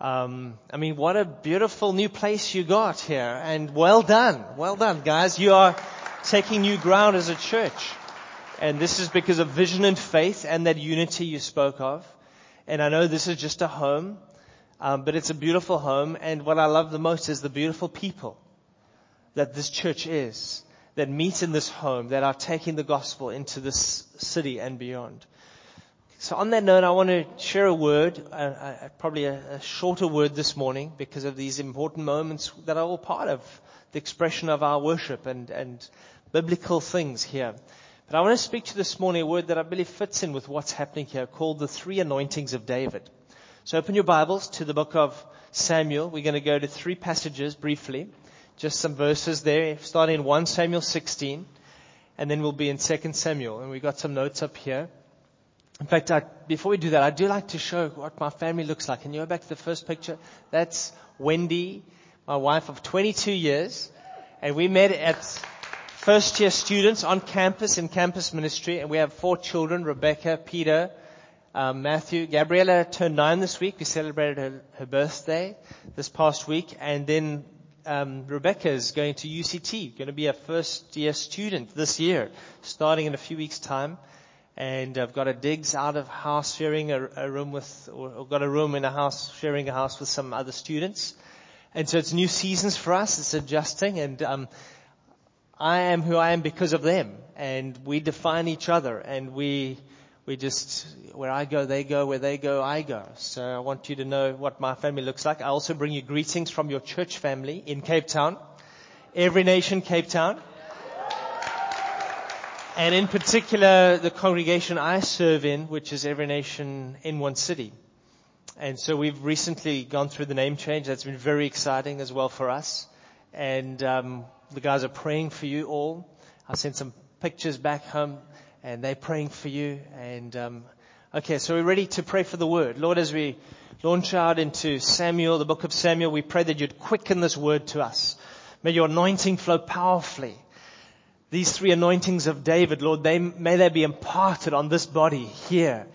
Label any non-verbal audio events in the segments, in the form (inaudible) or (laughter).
Um, I mean, what a beautiful new place you got here, and well done, well done, guys. You are taking new ground as a church, and this is because of vision and faith and that unity you spoke of. And I know this is just a home, um, but it's a beautiful home. And what I love the most is the beautiful people that this church is that meet in this home that are taking the gospel into this city and beyond. So on that note, I want to share a word, probably a, a, shorter word this morning because of these important moments that are all part of the expression of our worship and, and biblical things here. But I want to speak to this morning a word that I believe fits in with what's happening here called the three anointings of David. So open your Bibles to the book of Samuel. We're going to go to three passages briefly. Just some verses there, starting in 1 Samuel 16, and then we'll be in 2 Samuel. And we've got some notes up here. In fact, I, before we do that, I do like to show what my family looks like. Can you go back to the first picture? That's Wendy, my wife of 22 years. And we met at first year students on campus in campus ministry. And we have four children, Rebecca, Peter, um, Matthew. Gabriella turned nine this week. We celebrated her, her birthday this past week. And then um, Rebecca is going to UCT, going to be a first year student this year, starting in a few weeks' time. And I've got a digs out of house sharing a, a room with, or got a room in a house, sharing a house with some other students. And so it's new seasons for us. It's adjusting and, um, I am who I am because of them and we define each other and we, we just, where I go, they go, where they go, I go. So I want you to know what my family looks like. I also bring you greetings from your church family in Cape Town. Every nation, Cape Town. And in particular, the congregation I serve in, which is Every Nation in One City. And so we've recently gone through the name change. That's been very exciting as well for us. And um, the guys are praying for you all. I sent some pictures back home and they're praying for you. And um, okay, so we're ready to pray for the word. Lord, as we launch out into Samuel, the book of Samuel, we pray that you'd quicken this word to us. May your anointing flow powerfully. These three anointings of David, Lord, they, may they be imparted on this body here,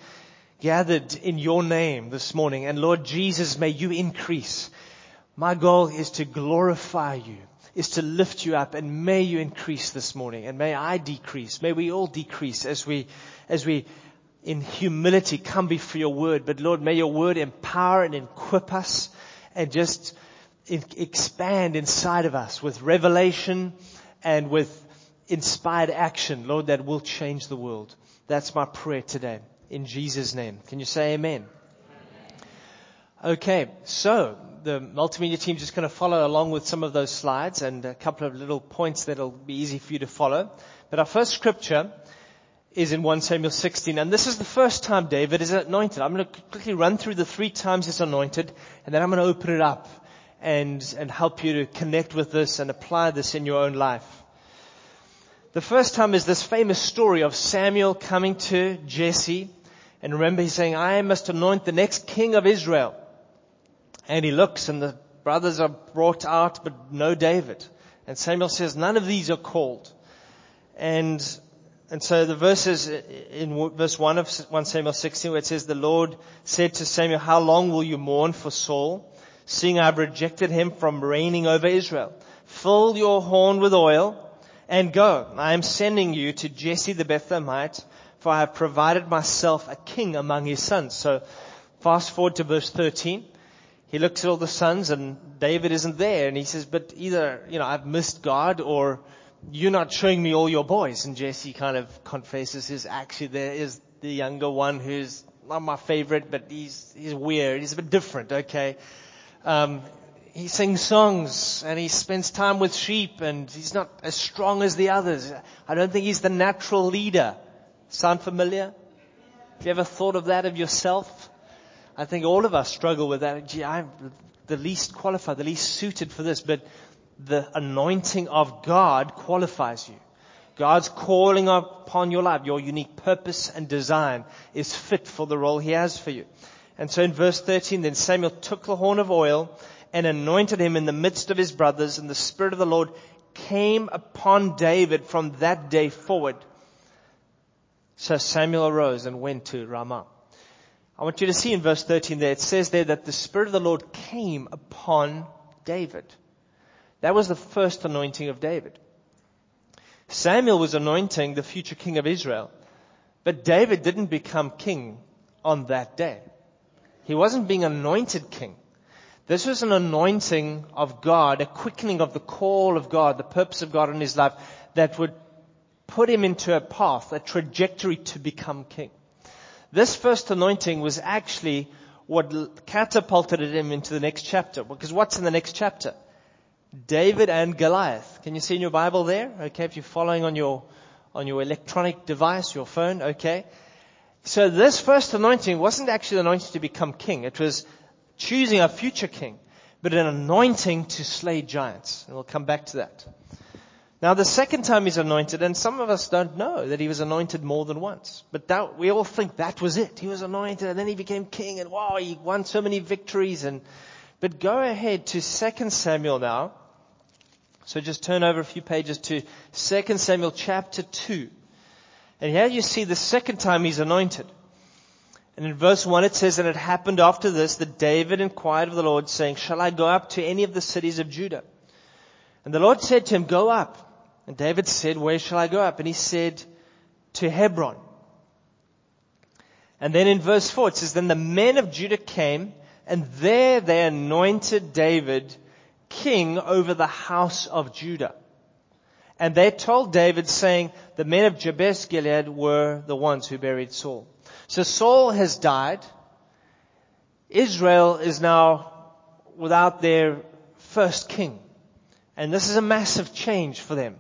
gathered in your name this morning. And Lord Jesus, may you increase. My goal is to glorify you is to lift you up and may you increase this morning and may I decrease. May we all decrease as we, as we in humility come before your word. But Lord, may your word empower and equip us and just expand inside of us with revelation and with inspired action, Lord, that will change the world. That's my prayer today. In Jesus' name. Can you say amen? amen. Okay, so the multimedia team is just going to follow along with some of those slides and a couple of little points that'll be easy for you to follow. But our first scripture is in 1 Samuel 16, and this is the first time David is anointed. I'm going to quickly run through the three times he's anointed, and then I'm going to open it up and, and help you to connect with this and apply this in your own life. The first time is this famous story of Samuel coming to Jesse, and remember he's saying, I must anoint the next king of Israel. And he looks and the brothers are brought out, but no David. And Samuel says, none of these are called. And, and so the verses in verse 1 of 1 Samuel 16 where it says, the Lord said to Samuel, how long will you mourn for Saul, seeing I've rejected him from reigning over Israel? Fill your horn with oil and go. I am sending you to Jesse the Bethlehemite, for I have provided myself a king among his sons. So fast forward to verse 13 he looks at all the sons and David isn't there and he says, but either, you know, I've missed God or you're not showing me all your boys. And Jesse kind of confesses his actually there is the younger one who's not my favorite, but he's, he's weird. He's a bit different. Okay. Um, he sings songs and he spends time with sheep and he's not as strong as the others. I don't think he's the natural leader. Sound familiar? Have you ever thought of that of yourself? I think all of us struggle with that. Gee, I'm the least qualified, the least suited for this, but the anointing of God qualifies you. God's calling upon your life, your unique purpose and design is fit for the role He has for you. And so in verse 13, then Samuel took the horn of oil and anointed him in the midst of his brothers, and the Spirit of the Lord came upon David from that day forward. So Samuel arose and went to Ramah. I want you to see in verse 13 there, it says there that the Spirit of the Lord came upon David. That was the first anointing of David. Samuel was anointing the future king of Israel, but David didn't become king on that day. He wasn't being anointed king. This was an anointing of God, a quickening of the call of God, the purpose of God in his life that would put him into a path, a trajectory to become king. This first anointing was actually what catapulted him into the next chapter. Because what's in the next chapter? David and Goliath. Can you see in your Bible there? Okay, if you're following on your, on your electronic device, your phone, okay. So this first anointing wasn't actually the anointing to become king. It was choosing a future king, but an anointing to slay giants. And we'll come back to that. Now the second time he's anointed, and some of us don't know that he was anointed more than once, but that, we all think that was it. He was anointed and then he became king and wow, he won so many victories and, but go ahead to 2 Samuel now. So just turn over a few pages to 2 Samuel chapter 2. And here you see the second time he's anointed. And in verse 1 it says, And it happened after this that David inquired of the Lord, saying, Shall I go up to any of the cities of Judah? And the Lord said to him, Go up. And David said, Where shall I go up? And he said, To Hebron. And then in verse 4 it says, Then the men of Judah came, and there they anointed David king over the house of Judah. And they told David saying, the men of Jabesh Gilead were the ones who buried Saul. So Saul has died. Israel is now without their first king. And this is a massive change for them.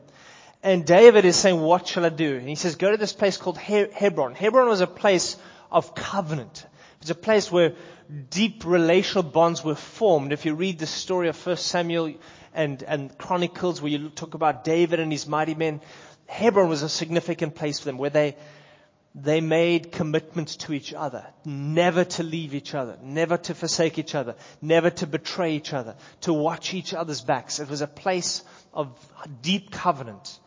And David is saying, what shall I do? And he says, go to this place called Hebron. Hebron was a place of covenant. It's a place where deep relational bonds were formed. If you read the story of 1 Samuel and, and Chronicles where you talk about David and his mighty men, Hebron was a significant place for them where they, they made commitments to each other, never to leave each other, never to forsake each other, never to betray each other, to watch each other's backs. It was a place of deep covenant.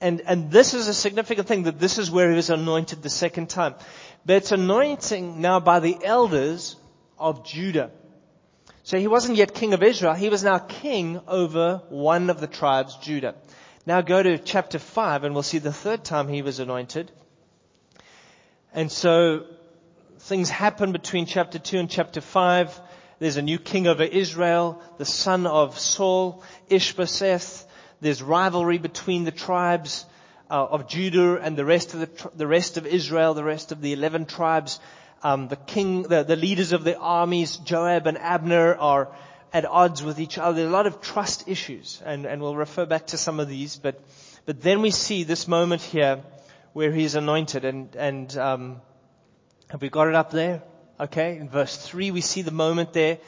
And, and this is a significant thing that this is where he was anointed the second time. But it's anointing now by the elders of Judah. So he wasn't yet king of Israel. He was now king over one of the tribes, Judah. Now go to chapter 5 and we'll see the third time he was anointed. And so things happen between chapter 2 and chapter 5. There's a new king over Israel, the son of Saul, Ishbosheth. There's rivalry between the tribes uh, of Judah and the rest of the, the rest of Israel, the rest of the 11 tribes. Um, the king, the, the leaders of the armies, Joab and Abner, are at odds with each other. There are a lot of trust issues, and, and we'll refer back to some of these. But, but then we see this moment here where he's anointed, and, and um, have we got it up there? Okay, in verse three we see the moment there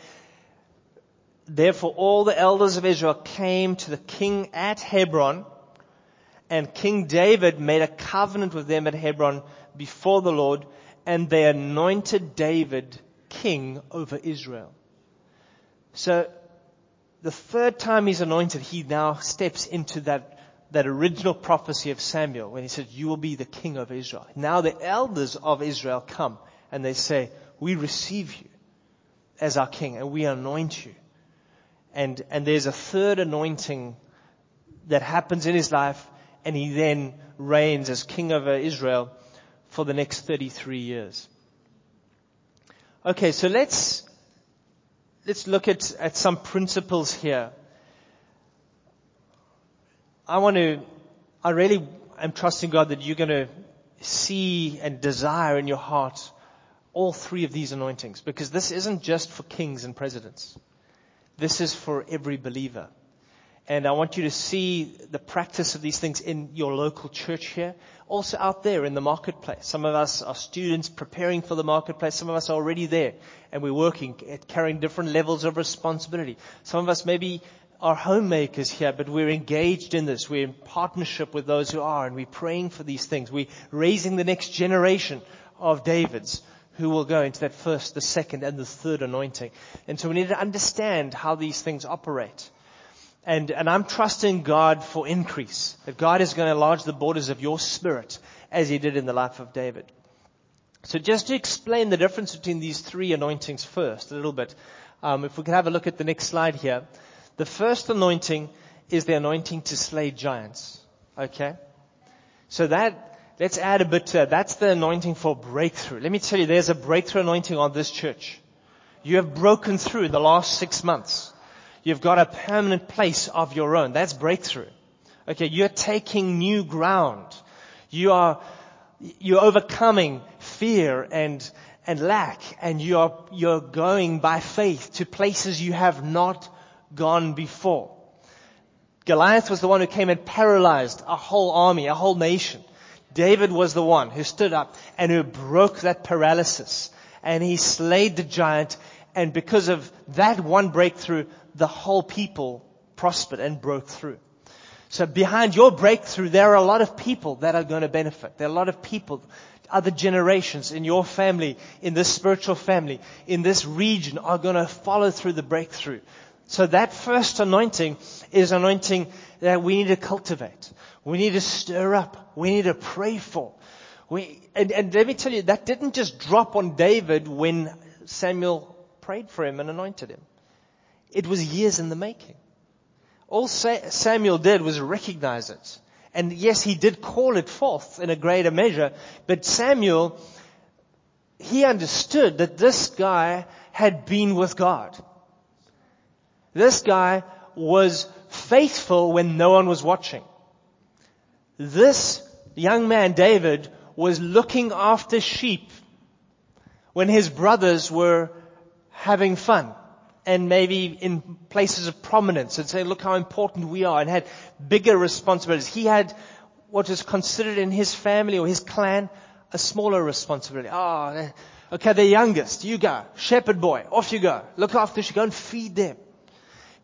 Therefore all the elders of Israel came to the king at Hebron, and King David made a covenant with them at Hebron before the Lord, and they anointed David king over Israel. So, the third time he's anointed, he now steps into that, that original prophecy of Samuel when he said, you will be the king of Israel. Now the elders of Israel come and they say, we receive you as our king and we anoint you. And, and there's a third anointing that happens in his life and he then reigns as king over Israel for the next 33 years. Okay, so let's, let's look at, at some principles here. I want to, I really am trusting God that you're going to see and desire in your heart all three of these anointings because this isn't just for kings and presidents. This is for every believer. And I want you to see the practice of these things in your local church here, also out there in the marketplace. Some of us are students preparing for the marketplace. Some of us are already there and we're working at carrying different levels of responsibility. Some of us maybe are homemakers here, but we're engaged in this. We're in partnership with those who are and we're praying for these things. We're raising the next generation of Davids who will go into that first, the second, and the third anointing. And so we need to understand how these things operate. And, and I'm trusting God for increase. That God is going to enlarge the borders of your spirit as he did in the life of David. So just to explain the difference between these three anointings first, a little bit, um, if we could have a look at the next slide here. The first anointing is the anointing to slay giants. Okay? So that, let's add a bit to that. That's the anointing for breakthrough. Let me tell you, there's a breakthrough anointing on this church. You have broken through the last six months. You've got a permanent place of your own. That's breakthrough. Okay, you're taking new ground. You are, you're overcoming fear and, and lack and you're, you're going by faith to places you have not gone before. Goliath was the one who came and paralyzed a whole army, a whole nation. David was the one who stood up and who broke that paralysis and he slayed the giant and because of that one breakthrough, the whole people prospered and broke through. So behind your breakthrough, there are a lot of people that are going to benefit. There are a lot of people, other generations in your family, in this spiritual family, in this region are going to follow through the breakthrough. So that first anointing is anointing that we need to cultivate. We need to stir up. We need to pray for. We, and, and let me tell you, that didn't just drop on David when Samuel prayed for him and anointed him. It was years in the making. All Samuel did was recognize it. And yes, he did call it forth in a greater measure, but Samuel, he understood that this guy had been with God. This guy was faithful when no one was watching. This young man, David, was looking after sheep when his brothers were having fun and maybe in places of prominence and saying, look how important we are and had bigger responsibilities. He had what was considered in his family or his clan a smaller responsibility. Oh, okay, the youngest, you go. Shepherd boy, off you go. Look after sheep, go and feed them.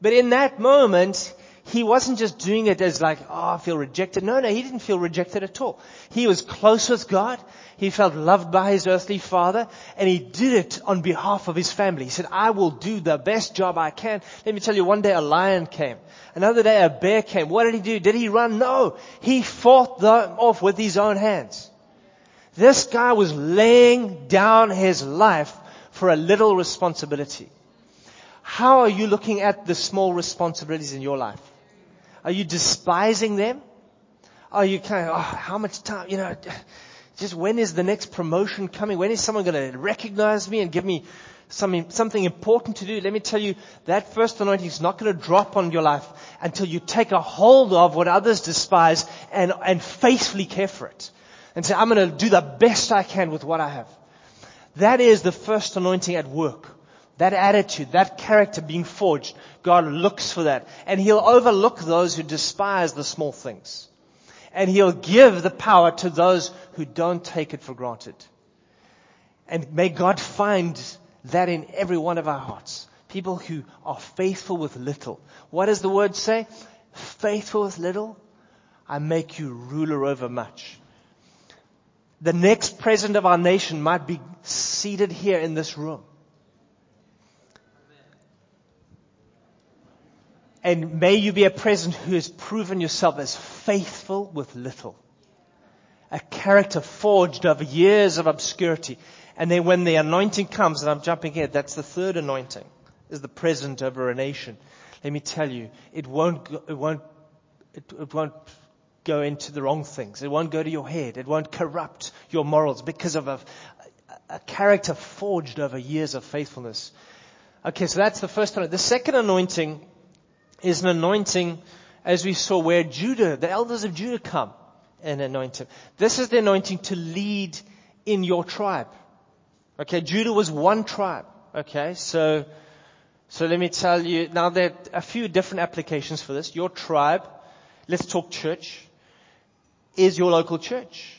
But in that moment, he wasn't just doing it as like, oh, I feel rejected. No, no, he didn't feel rejected at all. He was close with God. He felt loved by his earthly father and he did it on behalf of his family. He said, I will do the best job I can. Let me tell you, one day a lion came. Another day a bear came. What did he do? Did he run? No. He fought them off with his own hands. This guy was laying down his life for a little responsibility. How are you looking at the small responsibilities in your life? Are you despising them? Are you kind of, oh, how much time, you know, just when is the next promotion coming? When is someone going to recognize me and give me something, something important to do? Let me tell you, that first anointing is not going to drop on your life until you take a hold of what others despise and, and faithfully care for it. And say, I'm going to do the best I can with what I have. That is the first anointing at work. That attitude, that character being forged, God looks for that. And He'll overlook those who despise the small things. And He'll give the power to those who don't take it for granted. And may God find that in every one of our hearts. People who are faithful with little. What does the word say? Faithful with little, I make you ruler over much. The next president of our nation might be seated here in this room. And may you be a president who has proven yourself as faithful with little. A character forged over years of obscurity. And then when the anointing comes, and I'm jumping ahead, that's the third anointing, is the president over a nation. Let me tell you, it won't, go, it won't, it, it won't go into the wrong things. It won't go to your head. It won't corrupt your morals because of a, a character forged over years of faithfulness. Okay, so that's the first one. The second anointing is an anointing, as we saw, where Judah, the elders of Judah come and anoint him. This is the anointing to lead in your tribe. Okay, Judah was one tribe. Okay, so, so let me tell you, now there are a few different applications for this. Your tribe, let's talk church, is your local church.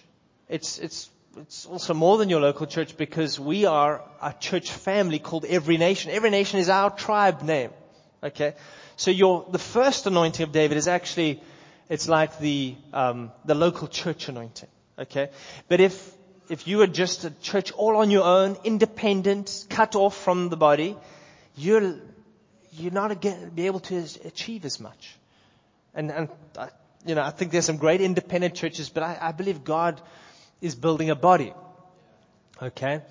It's, it's, it's also more than your local church because we are a church family called Every Nation. Every Nation is our tribe name. Okay? So your, the first anointing of David is actually, it's like the, um, the local church anointing. Okay? But if, if you are just a church all on your own, independent, cut off from the body, you're, you're not be able to achieve as much. And, and, uh, you know, I think there's some great independent churches, but I, I believe God is building a body. Okay?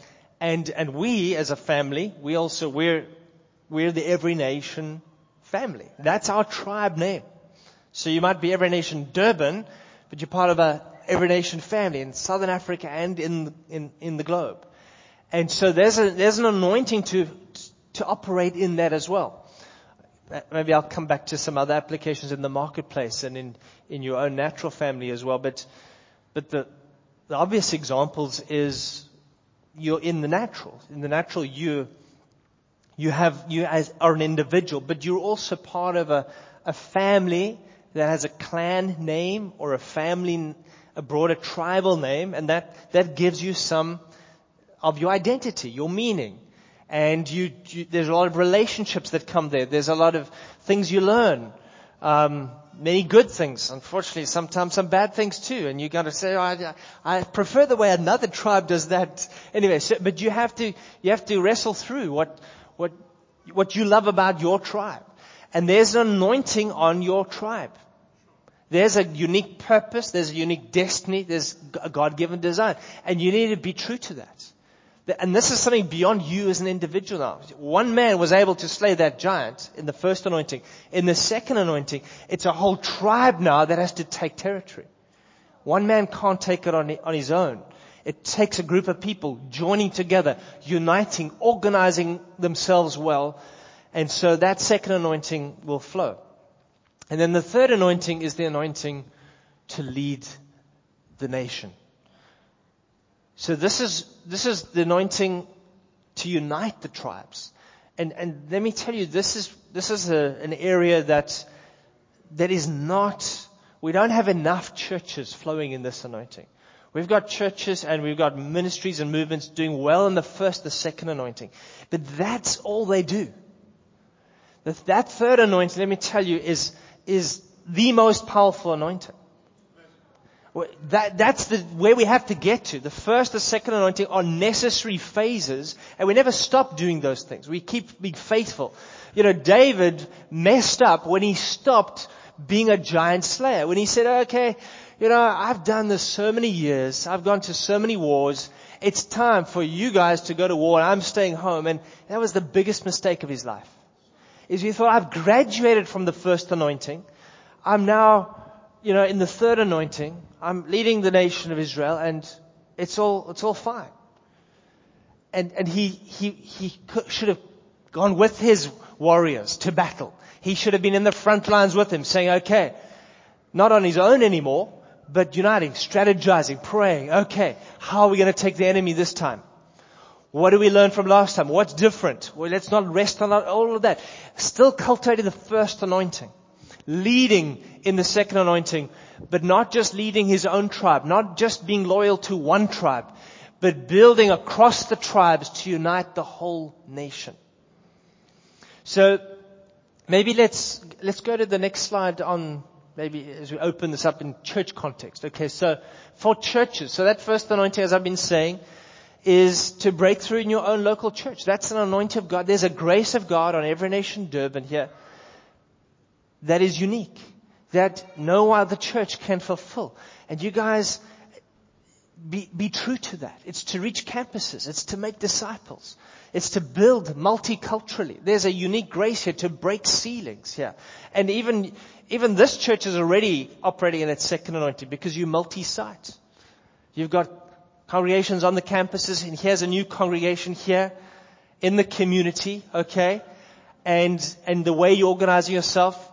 And, and we as a family, we also, we're, we're the Every Nation family. That's our tribe name. So you might be Every Nation Durban, but you're part of a Every Nation family in Southern Africa and in, in, in the globe. And so there's a, there's an anointing to, to operate in that as well. Maybe I'll come back to some other applications in the marketplace and in, in your own natural family as well. But, but the, the obvious examples is you're in the natural. In the natural, you, you have, you as, are an individual, but you're also part of a, a family that has a clan name or a family, a broader tribal name, and that, that gives you some of your identity, your meaning. And you, you there's a lot of relationships that come there. There's a lot of things you learn. Um, many good things. Unfortunately, sometimes some bad things too. And you got to say, oh, I, I, prefer the way another tribe does that. Anyway, so, but you have to, you have to wrestle through what, what, what you love about your tribe. And there's an anointing on your tribe. There's a unique purpose, there's a unique destiny, there's a God-given design. And you need to be true to that. And this is something beyond you as an individual now. One man was able to slay that giant in the first anointing. In the second anointing, it's a whole tribe now that has to take territory. One man can't take it on, on his own. It takes a group of people joining together, uniting, organizing themselves well. And so that second anointing will flow. And then the third anointing is the anointing to lead the nation. So this is, this is the anointing to unite the tribes. And, and let me tell you, this is, this is a, an area that, that is not, we don't have enough churches flowing in this anointing. We've got churches and we've got ministries and movements doing well in the first, the second anointing. But that's all they do. That third anointing, let me tell you, is, is the most powerful anointing. That, that's the, where we have to get to. The first, the second anointing are necessary phases, and we never stop doing those things. We keep being faithful. You know, David messed up when he stopped being a giant slayer. When he said, okay, you know, I've done this so many years. I've gone to so many wars. It's time for you guys to go to war. I'm staying home. And that was the biggest mistake of his life. Is he thought, I've graduated from the first anointing. I'm now you know, in the third anointing, I'm leading the nation of Israel and it's all, it's all fine. And, and he, he, he should have gone with his warriors to battle. He should have been in the front lines with him saying, okay, not on his own anymore, but uniting, strategizing, praying, okay, how are we going to take the enemy this time? What do we learn from last time? What's different? Well, let's not rest on all of that. Still cultivating the first anointing leading in the second anointing, but not just leading his own tribe, not just being loyal to one tribe, but building across the tribes to unite the whole nation. So maybe let's, let's go to the next slide on maybe as we open this up in church context. Okay, so for churches, so that first anointing, as I've been saying, is to break through in your own local church. That's an anointing of God. There's a grace of God on every nation Durban here that is unique, that no other church can fulfill. And you guys, be, be true to that. It's to reach campuses. It's to make disciples. It's to build multiculturally. There's a unique grace here to break ceilings here. And even, even this church is already operating in its second anointing because you multi-site. You've got congregations on the campuses and here's a new congregation here in the community, okay? And, and the way you're organizing yourself,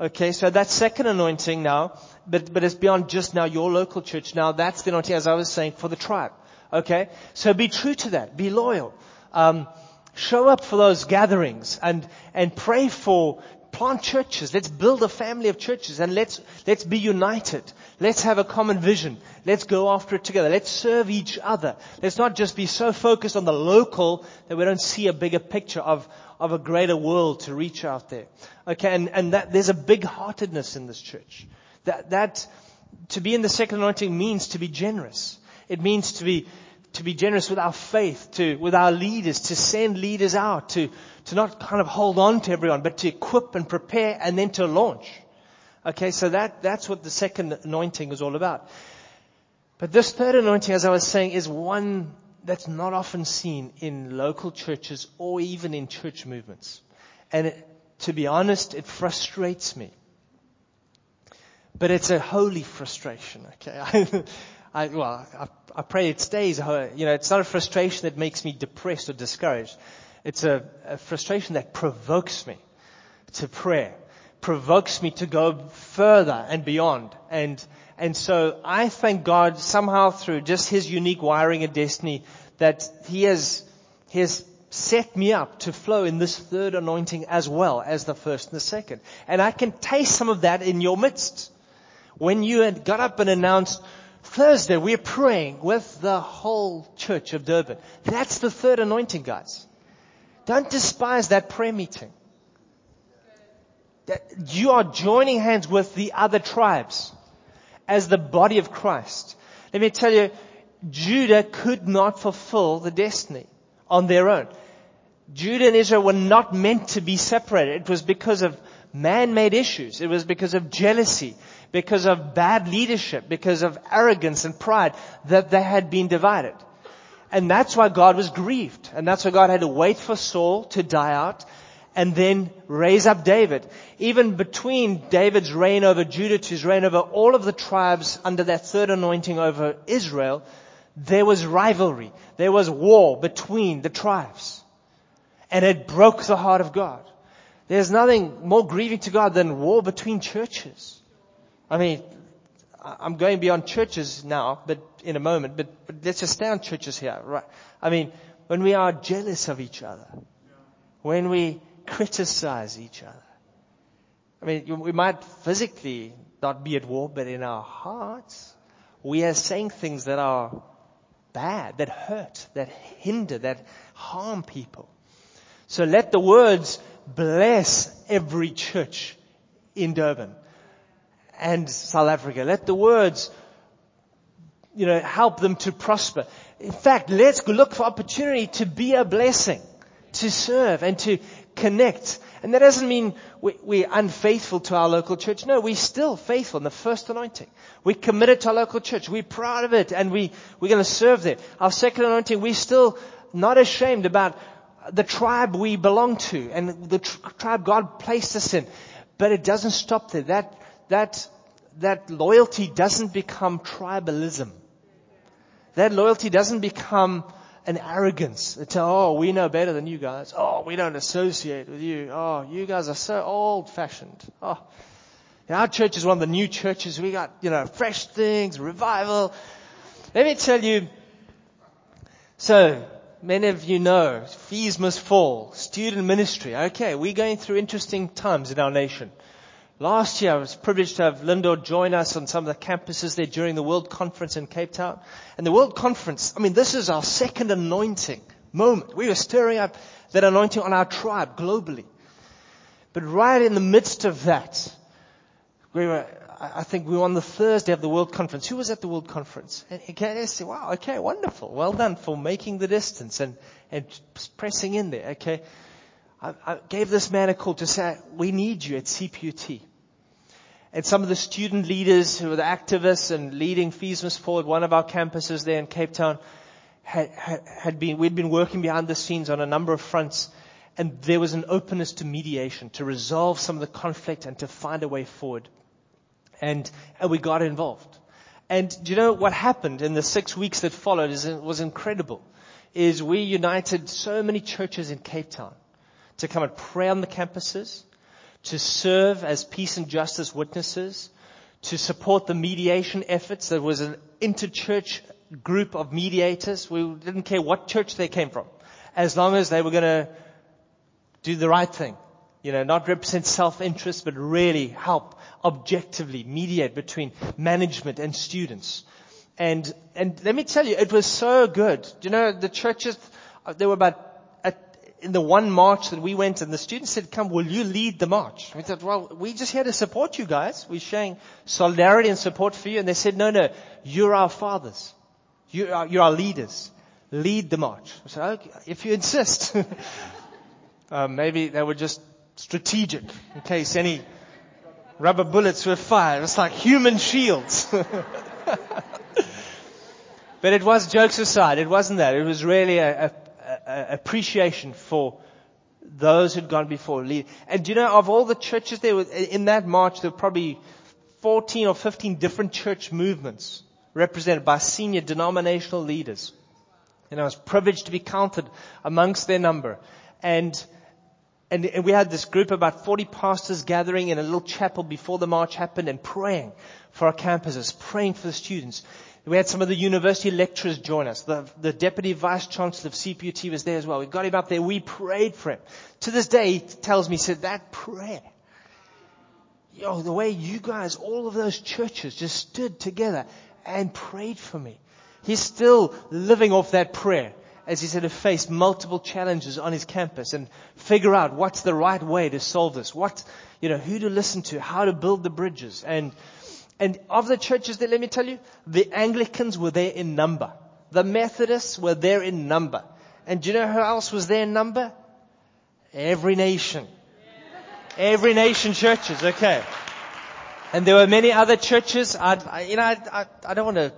Okay, so that second anointing now, but, but it's beyond just now your local church. Now that's the anointing, as I was saying, for the tribe. Okay? So be true to that. Be loyal. Um, show up for those gatherings and, and pray for plant churches. Let's build a family of churches and let's, let's be united. Let's have a common vision. Let's go after it together. Let's serve each other. Let's not just be so focused on the local that we don't see a bigger picture of, of a greater world to reach out there. Okay, and, and that, there's a big heartedness in this church. That, that, to be in the second anointing means to be generous. It means to be, to be generous with our faith, to, with our leaders, to send leaders out, to, to not kind of hold on to everyone, but to equip and prepare and then to launch. Okay, so that, that's what the second anointing is all about. But this third anointing, as I was saying, is one that's not often seen in local churches or even in church movements. And it, to be honest, it frustrates me. But it's a holy frustration, okay? (laughs) I, well, I, I, pray it stays, uh, you know, it's not a frustration that makes me depressed or discouraged. It's a, a frustration that provokes me to prayer, provokes me to go further and beyond. And, and so I thank God somehow through just His unique wiring and destiny that He has, He has set me up to flow in this third anointing as well as the first and the second. And I can taste some of that in your midst. When you had got up and announced, Thursday we're praying with the whole church of Durban. That's the third anointing, guys. Don't despise that prayer meeting. That you are joining hands with the other tribes as the body of Christ. Let me tell you, Judah could not fulfill the destiny on their own. Judah and Israel were not meant to be separated. It was because of man-made issues. It was because of jealousy, because of bad leadership, because of arrogance and pride that they had been divided. And that's why God was grieved. And that's why God had to wait for Saul to die out and then raise up David. Even between David's reign over Judah to his reign over all of the tribes under that third anointing over Israel, there was rivalry. There was war between the tribes. And it broke the heart of God. There's nothing more grieving to God than war between churches. I mean, I'm going beyond churches now, but in a moment, but, but let's just stay on churches here, right? I mean, when we are jealous of each other, when we criticize each other, I mean, we might physically not be at war, but in our hearts, we are saying things that are bad, that hurt, that hinder, that harm people. So let the words bless every church in Durban and South Africa. Let the words, you know, help them to prosper. In fact, let's look for opportunity to be a blessing, to serve and to connect. And that doesn't mean we, are unfaithful to our local church. No, we're still faithful in the first anointing. We're committed to our local church. We're proud of it and we, we're going to serve there. Our second anointing, we're still not ashamed about the tribe we belong to and the tr- tribe God placed us in. But it doesn't stop there. That, that, that loyalty doesn't become tribalism. That loyalty doesn't become an arrogance. It's, oh, we know better than you guys. Oh, we don't associate with you. Oh, you guys are so old fashioned. Oh, our church is one of the new churches. We got, you know, fresh things, revival. Let me tell you. So, many of you know, fees must fall, student ministry. Okay, we're going through interesting times in our nation. Last year, I was privileged to have Lindor join us on some of the campuses there during the World Conference in Cape Town. And the World Conference, I mean, this is our second anointing moment. We were stirring up that anointing on our tribe globally. But right in the midst of that, we were, I think we were on the Thursday of the World Conference. Who was at the World Conference? And say, wow, okay, wonderful. Well done for making the distance and, and pressing in there, okay? I, I gave this man a call to say, we need you at CPUT. And some of the student leaders who were the activists and leading Must Fall, one of our campuses there in Cape Town, had, had, had been, we'd been working behind the scenes on a number of fronts and there was an openness to mediation, to resolve some of the conflict and to find a way forward. And, and we got involved. And do you know what happened in the six weeks that followed is, was incredible. Is we united so many churches in Cape Town to come and pray on the campuses, to serve as peace and justice witnesses, to support the mediation efforts. There was an interchurch group of mediators. We didn't care what church they came from, as long as they were going to do the right thing. You know, not represent self-interest, but really help objectively mediate between management and students. And, and let me tell you, it was so good. You know, the churches, uh, there were about in the one march that we went and the students said, come, will you lead the march? We said, well, we're just here to support you guys. We're showing solidarity and support for you. And they said, no, no, you're our fathers. You are, you're our leaders. Lead the march. I said, okay, if you insist. (laughs) uh, maybe they were just strategic in case any rubber bullets were fired. It's like human shields. (laughs) but it was jokes aside. It wasn't that. It was really a, a appreciation for those who'd gone before. And do you know, of all the churches there, in that march, there were probably 14 or 15 different church movements represented by senior denominational leaders. And I was privileged to be counted amongst their number. And, and, and we had this group, about 40 pastors gathering in a little chapel before the march happened and praying for our campuses, praying for the students. We had some of the university lecturers join us. The, the deputy vice chancellor of CPUT was there as well. We got him up there. We prayed for him. To this day, he tells me, he said, that prayer, yo, the way you guys, all of those churches just stood together and prayed for me. He's still living off that prayer as he said to face multiple challenges on his campus and figure out what's the right way to solve this. What, you know, who to listen to, how to build the bridges. And, and of the churches there, let me tell you, the Anglicans were there in number. The Methodists were there in number. And do you know who else was there in number? Every nation. Every nation churches, okay. And there were many other churches. I, you know, I, I, I don't want to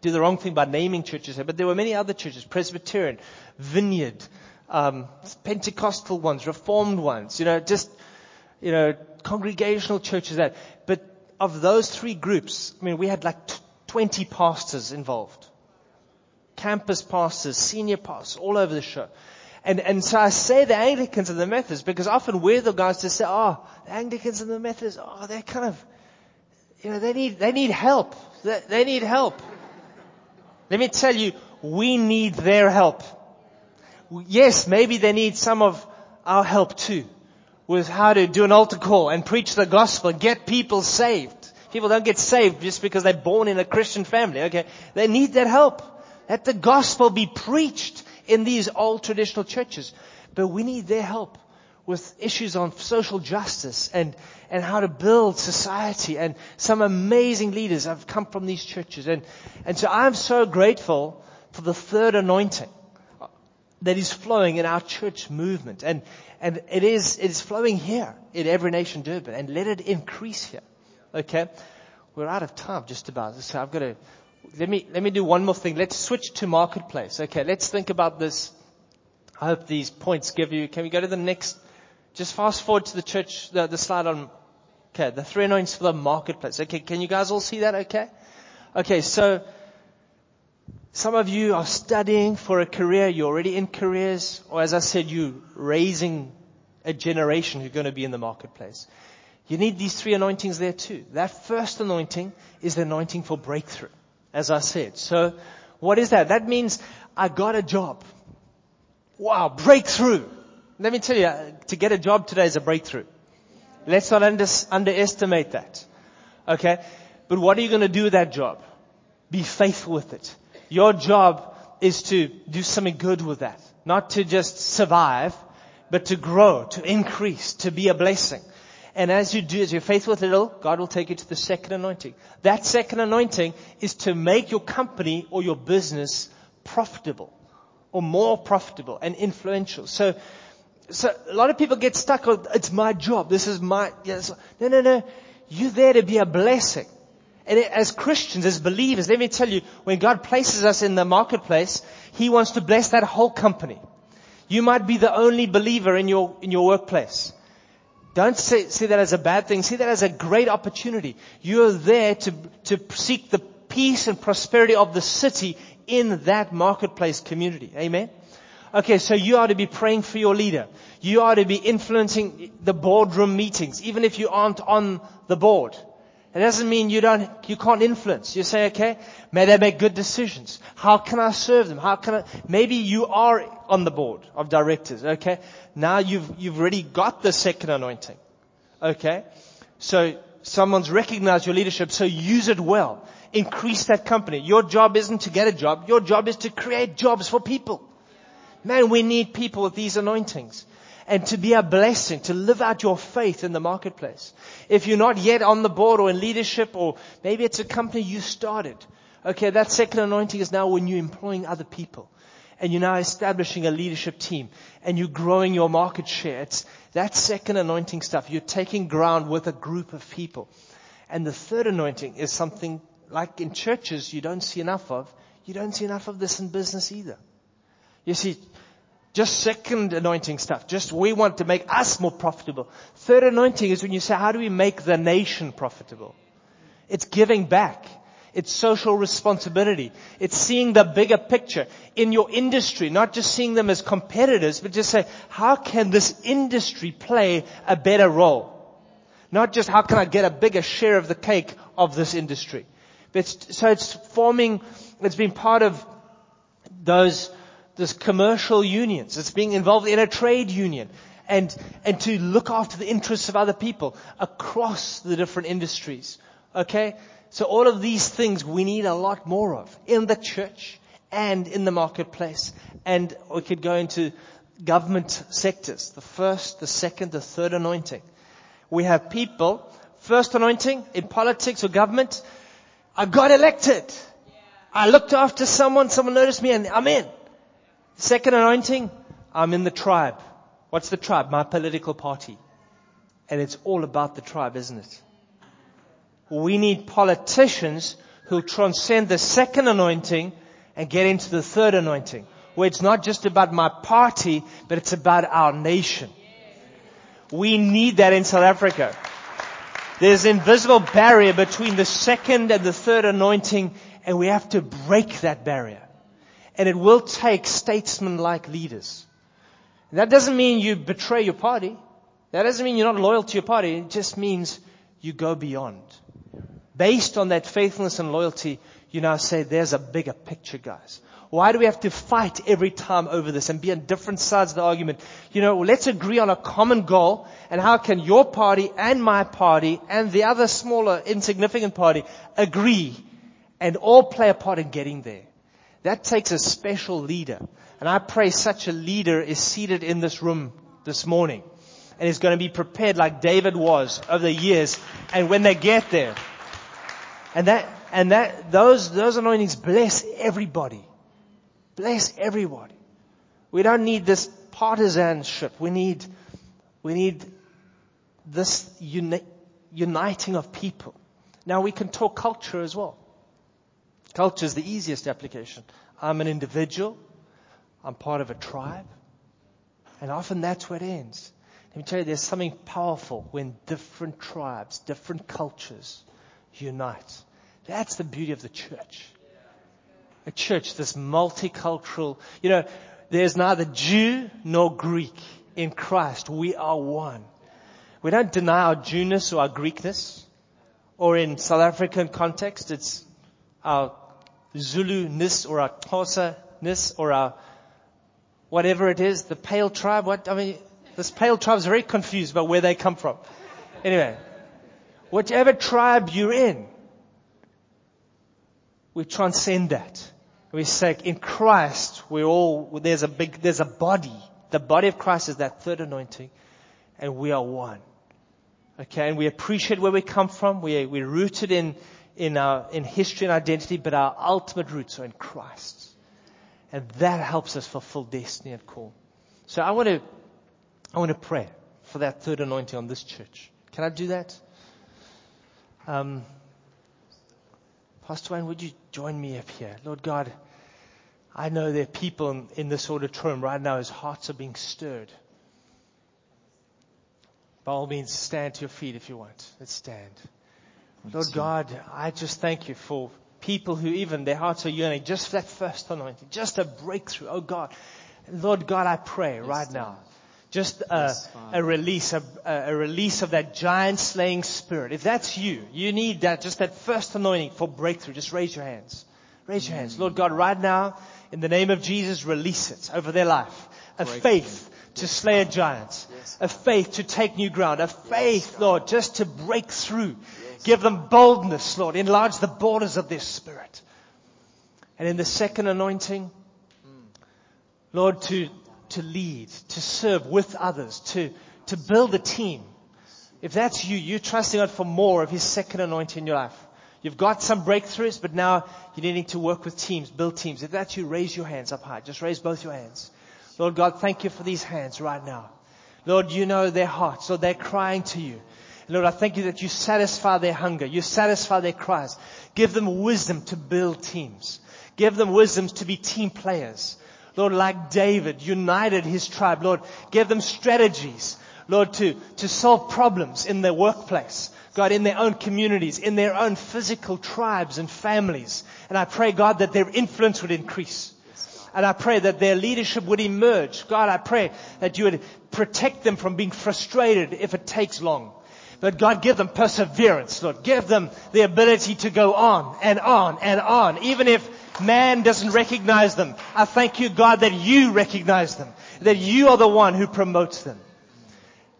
do the wrong thing by naming churches here, but there were many other churches, Presbyterian, Vineyard, um, Pentecostal ones, Reformed ones, you know, just, you know, congregational churches that. But of those three groups, I mean, we had like t- 20 pastors involved. Campus pastors, senior pastors, all over the show. And, and so I say the Anglicans and the Methodists because often we're the guys to say, oh, the Anglicans and the Methodists, oh, they're kind of, you know, they need, they need help. They, they need help. Let me tell you, we need their help. Yes, maybe they need some of our help too with how to do an altar call and preach the gospel, get people saved. People don't get saved just because they're born in a Christian family, okay? They need that help. Let the gospel be preached in these old traditional churches. But we need their help with issues on social justice and, and how to build society. And some amazing leaders have come from these churches. And, and so I'm so grateful for the third anointing that is flowing in our church movement. And, and it is, it is flowing here in Every Nation Durban. And let it increase here. Okay? We're out of time just about. So I've got to, let me, let me do one more thing. Let's switch to marketplace. Okay, let's think about this. I hope these points give you, can we go to the next just fast forward to the church, the, the slide on, okay, the three anointings for the marketplace. Okay, can you guys all see that okay? Okay, so, some of you are studying for a career, you're already in careers, or as I said, you're raising a generation who's going to be in the marketplace. You need these three anointings there too. That first anointing is the anointing for breakthrough, as I said. So, what is that? That means I got a job. Wow, breakthrough. Let me tell you, to get a job today is a breakthrough. Let's not under, underestimate that. Okay? But what are you going to do with that job? Be faithful with it. Your job is to do something good with that. Not to just survive, but to grow, to increase, to be a blessing. And as you do, as you're faithful with little, God will take you to the second anointing. That second anointing is to make your company or your business profitable or more profitable and influential. So so a lot of people get stuck on, it's my job. This is my, yes. no, no, no. You're there to be a blessing. And as Christians, as believers, let me tell you, when God places us in the marketplace, He wants to bless that whole company. You might be the only believer in your, in your workplace. Don't see, see that as a bad thing. See that as a great opportunity. You're there to, to seek the peace and prosperity of the city in that marketplace community. Amen? Okay, so you are to be praying for your leader. You are to be influencing the boardroom meetings, even if you aren't on the board. It doesn't mean you don't, you can't influence. You say, okay, may they make good decisions. How can I serve them? How can I, maybe you are on the board of directors, okay? Now you've, you've already got the second anointing. Okay? So someone's recognized your leadership, so use it well. Increase that company. Your job isn't to get a job. Your job is to create jobs for people. Man, we need people with these anointings. And to be a blessing, to live out your faith in the marketplace. If you're not yet on the board or in leadership or maybe it's a company you started. Okay, that second anointing is now when you're employing other people. And you're now establishing a leadership team. And you're growing your market share. It's that second anointing stuff. You're taking ground with a group of people. And the third anointing is something like in churches you don't see enough of. You don't see enough of this in business either. You see, just second anointing stuff. Just we want to make us more profitable. Third anointing is when you say, how do we make the nation profitable? It's giving back. It's social responsibility. It's seeing the bigger picture in your industry, not just seeing them as competitors, but just say, how can this industry play a better role? Not just how can I get a bigger share of the cake of this industry. But so it's forming, it's been part of those, this commercial unions. It's being involved in a trade union and, and to look after the interests of other people across the different industries. Okay? So all of these things we need a lot more of in the church and in the marketplace. And we could go into government sectors. The first, the second, the third anointing. We have people, first anointing in politics or government. I got elected. I looked after someone, someone noticed me and I'm in. Second anointing, I'm in the tribe. What's the tribe? My political party. And it's all about the tribe, isn't it? We need politicians who transcend the second anointing and get into the third anointing, where it's not just about my party, but it's about our nation. We need that in South Africa. There's an invisible barrier between the second and the third anointing, and we have to break that barrier. And it will take statesman-like leaders. That doesn't mean you betray your party. That doesn't mean you're not loyal to your party. It just means you go beyond. Based on that faithfulness and loyalty, you now say, there's a bigger picture, guys. Why do we have to fight every time over this and be on different sides of the argument? You know, let's agree on a common goal and how can your party and my party and the other smaller insignificant party agree and all play a part in getting there. That takes a special leader. And I pray such a leader is seated in this room this morning and is going to be prepared like David was over the years. And when they get there, and that, and that, those, those anointings bless everybody. Bless everybody. We don't need this partisanship. We need, we need this uni- uniting of people. Now we can talk culture as well. Culture is the easiest application. I'm an individual. I'm part of a tribe. And often that's where it ends. Let me tell you, there's something powerful when different tribes, different cultures unite. That's the beauty of the church. A church, this multicultural, you know, there's neither Jew nor Greek in Christ. We are one. We don't deny our Jewness or our Greekness. Or in South African context, it's our Zulu-ness or our Xhosa-ness or our whatever it is, the pale tribe. What, I mean, this pale tribe is very confused about where they come from. Anyway, whichever tribe you're in, we transcend that. We say in Christ, we all, there's a big, there's a body. The body of Christ is that third anointing and we are one. Okay, and we appreciate where we come from. We, we're rooted in, in our, in history and identity, but our ultimate roots are in Christ. And that helps us fulfill destiny and call. So I want to, I want to pray for that third anointing on this church. Can I do that? Um, Pastor Wayne, would you join me up here? Lord God, I know there are people in, in this auditorium right now whose hearts are being stirred. By all means, stand to your feet if you want. Let's stand. Lord God, I just thank you for people who even their hearts are yearning just for that first anointing, just a breakthrough. Oh God. Lord God, I pray right now just a, a release, a, a, release of that giant slaying spirit. If that's you, you need that, just that first anointing for breakthrough. Just raise your hands. Raise your hands. Lord God, right now, in the name of Jesus, release it over their life. A faith to slay a giant. A faith to take new ground. A faith, Lord, just to break through. Give them boldness, Lord. Enlarge the borders of their spirit. And in the second anointing, Lord, to to lead, to serve with others, to, to build a team. If that's you, you're trusting God for more of His second anointing in your life. You've got some breakthroughs, but now you're needing to work with teams, build teams. If that's you, raise your hands up high. Just raise both your hands. Lord God, thank you for these hands right now. Lord, you know their hearts. Lord, they're crying to you. Lord, I thank you that you satisfy their hunger. You satisfy their cries. Give them wisdom to build teams. Give them wisdom to be team players. Lord, like David, united his tribe. Lord, give them strategies. Lord, to, to solve problems in their workplace. God, in their own communities, in their own physical tribes and families. And I pray, God, that their influence would increase. And I pray that their leadership would emerge. God, I pray that you would protect them from being frustrated if it takes long. But God, give them perseverance, Lord. Give them the ability to go on and on and on, even if man doesn't recognize them. I thank you, God, that you recognize them, that you are the one who promotes them.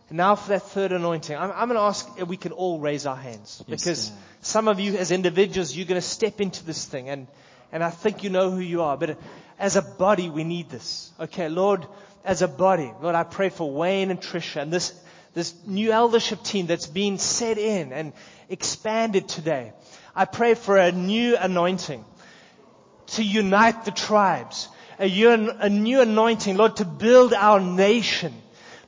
And now for that third anointing, I'm, I'm going to ask if we can all raise our hands Yes, because sir. some of you as individuals, you're going to step into this thing and, and I think you know who you are, but as a body, we need this. Okay, Lord, as a body, Lord, I pray for Wayne and Trisha and this, this new eldership team that's been set in and expanded today. I pray for a new anointing to unite the tribes, a, un- a new anointing, Lord, to build our nation,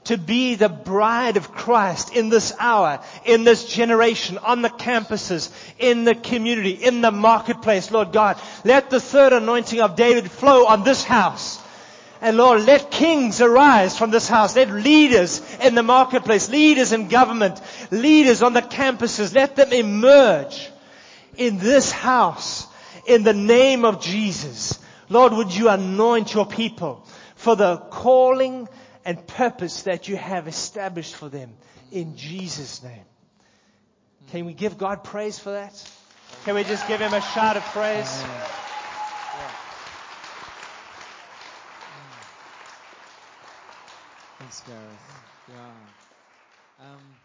to be the bride of Christ in this hour, in this generation, on the campuses, in the community, in the marketplace, Lord God. Let the third anointing of David flow on this house. And Lord, let kings arise from this house. Let leaders in the marketplace, leaders in government, leaders on the campuses, let them emerge in this house in the name of Jesus. Lord, would you anoint your people for the calling and purpose that you have established for them in Jesus' name. Can we give God praise for that? Can we just give him a shout of praise? Thanks, Gareth. Yeah. Um,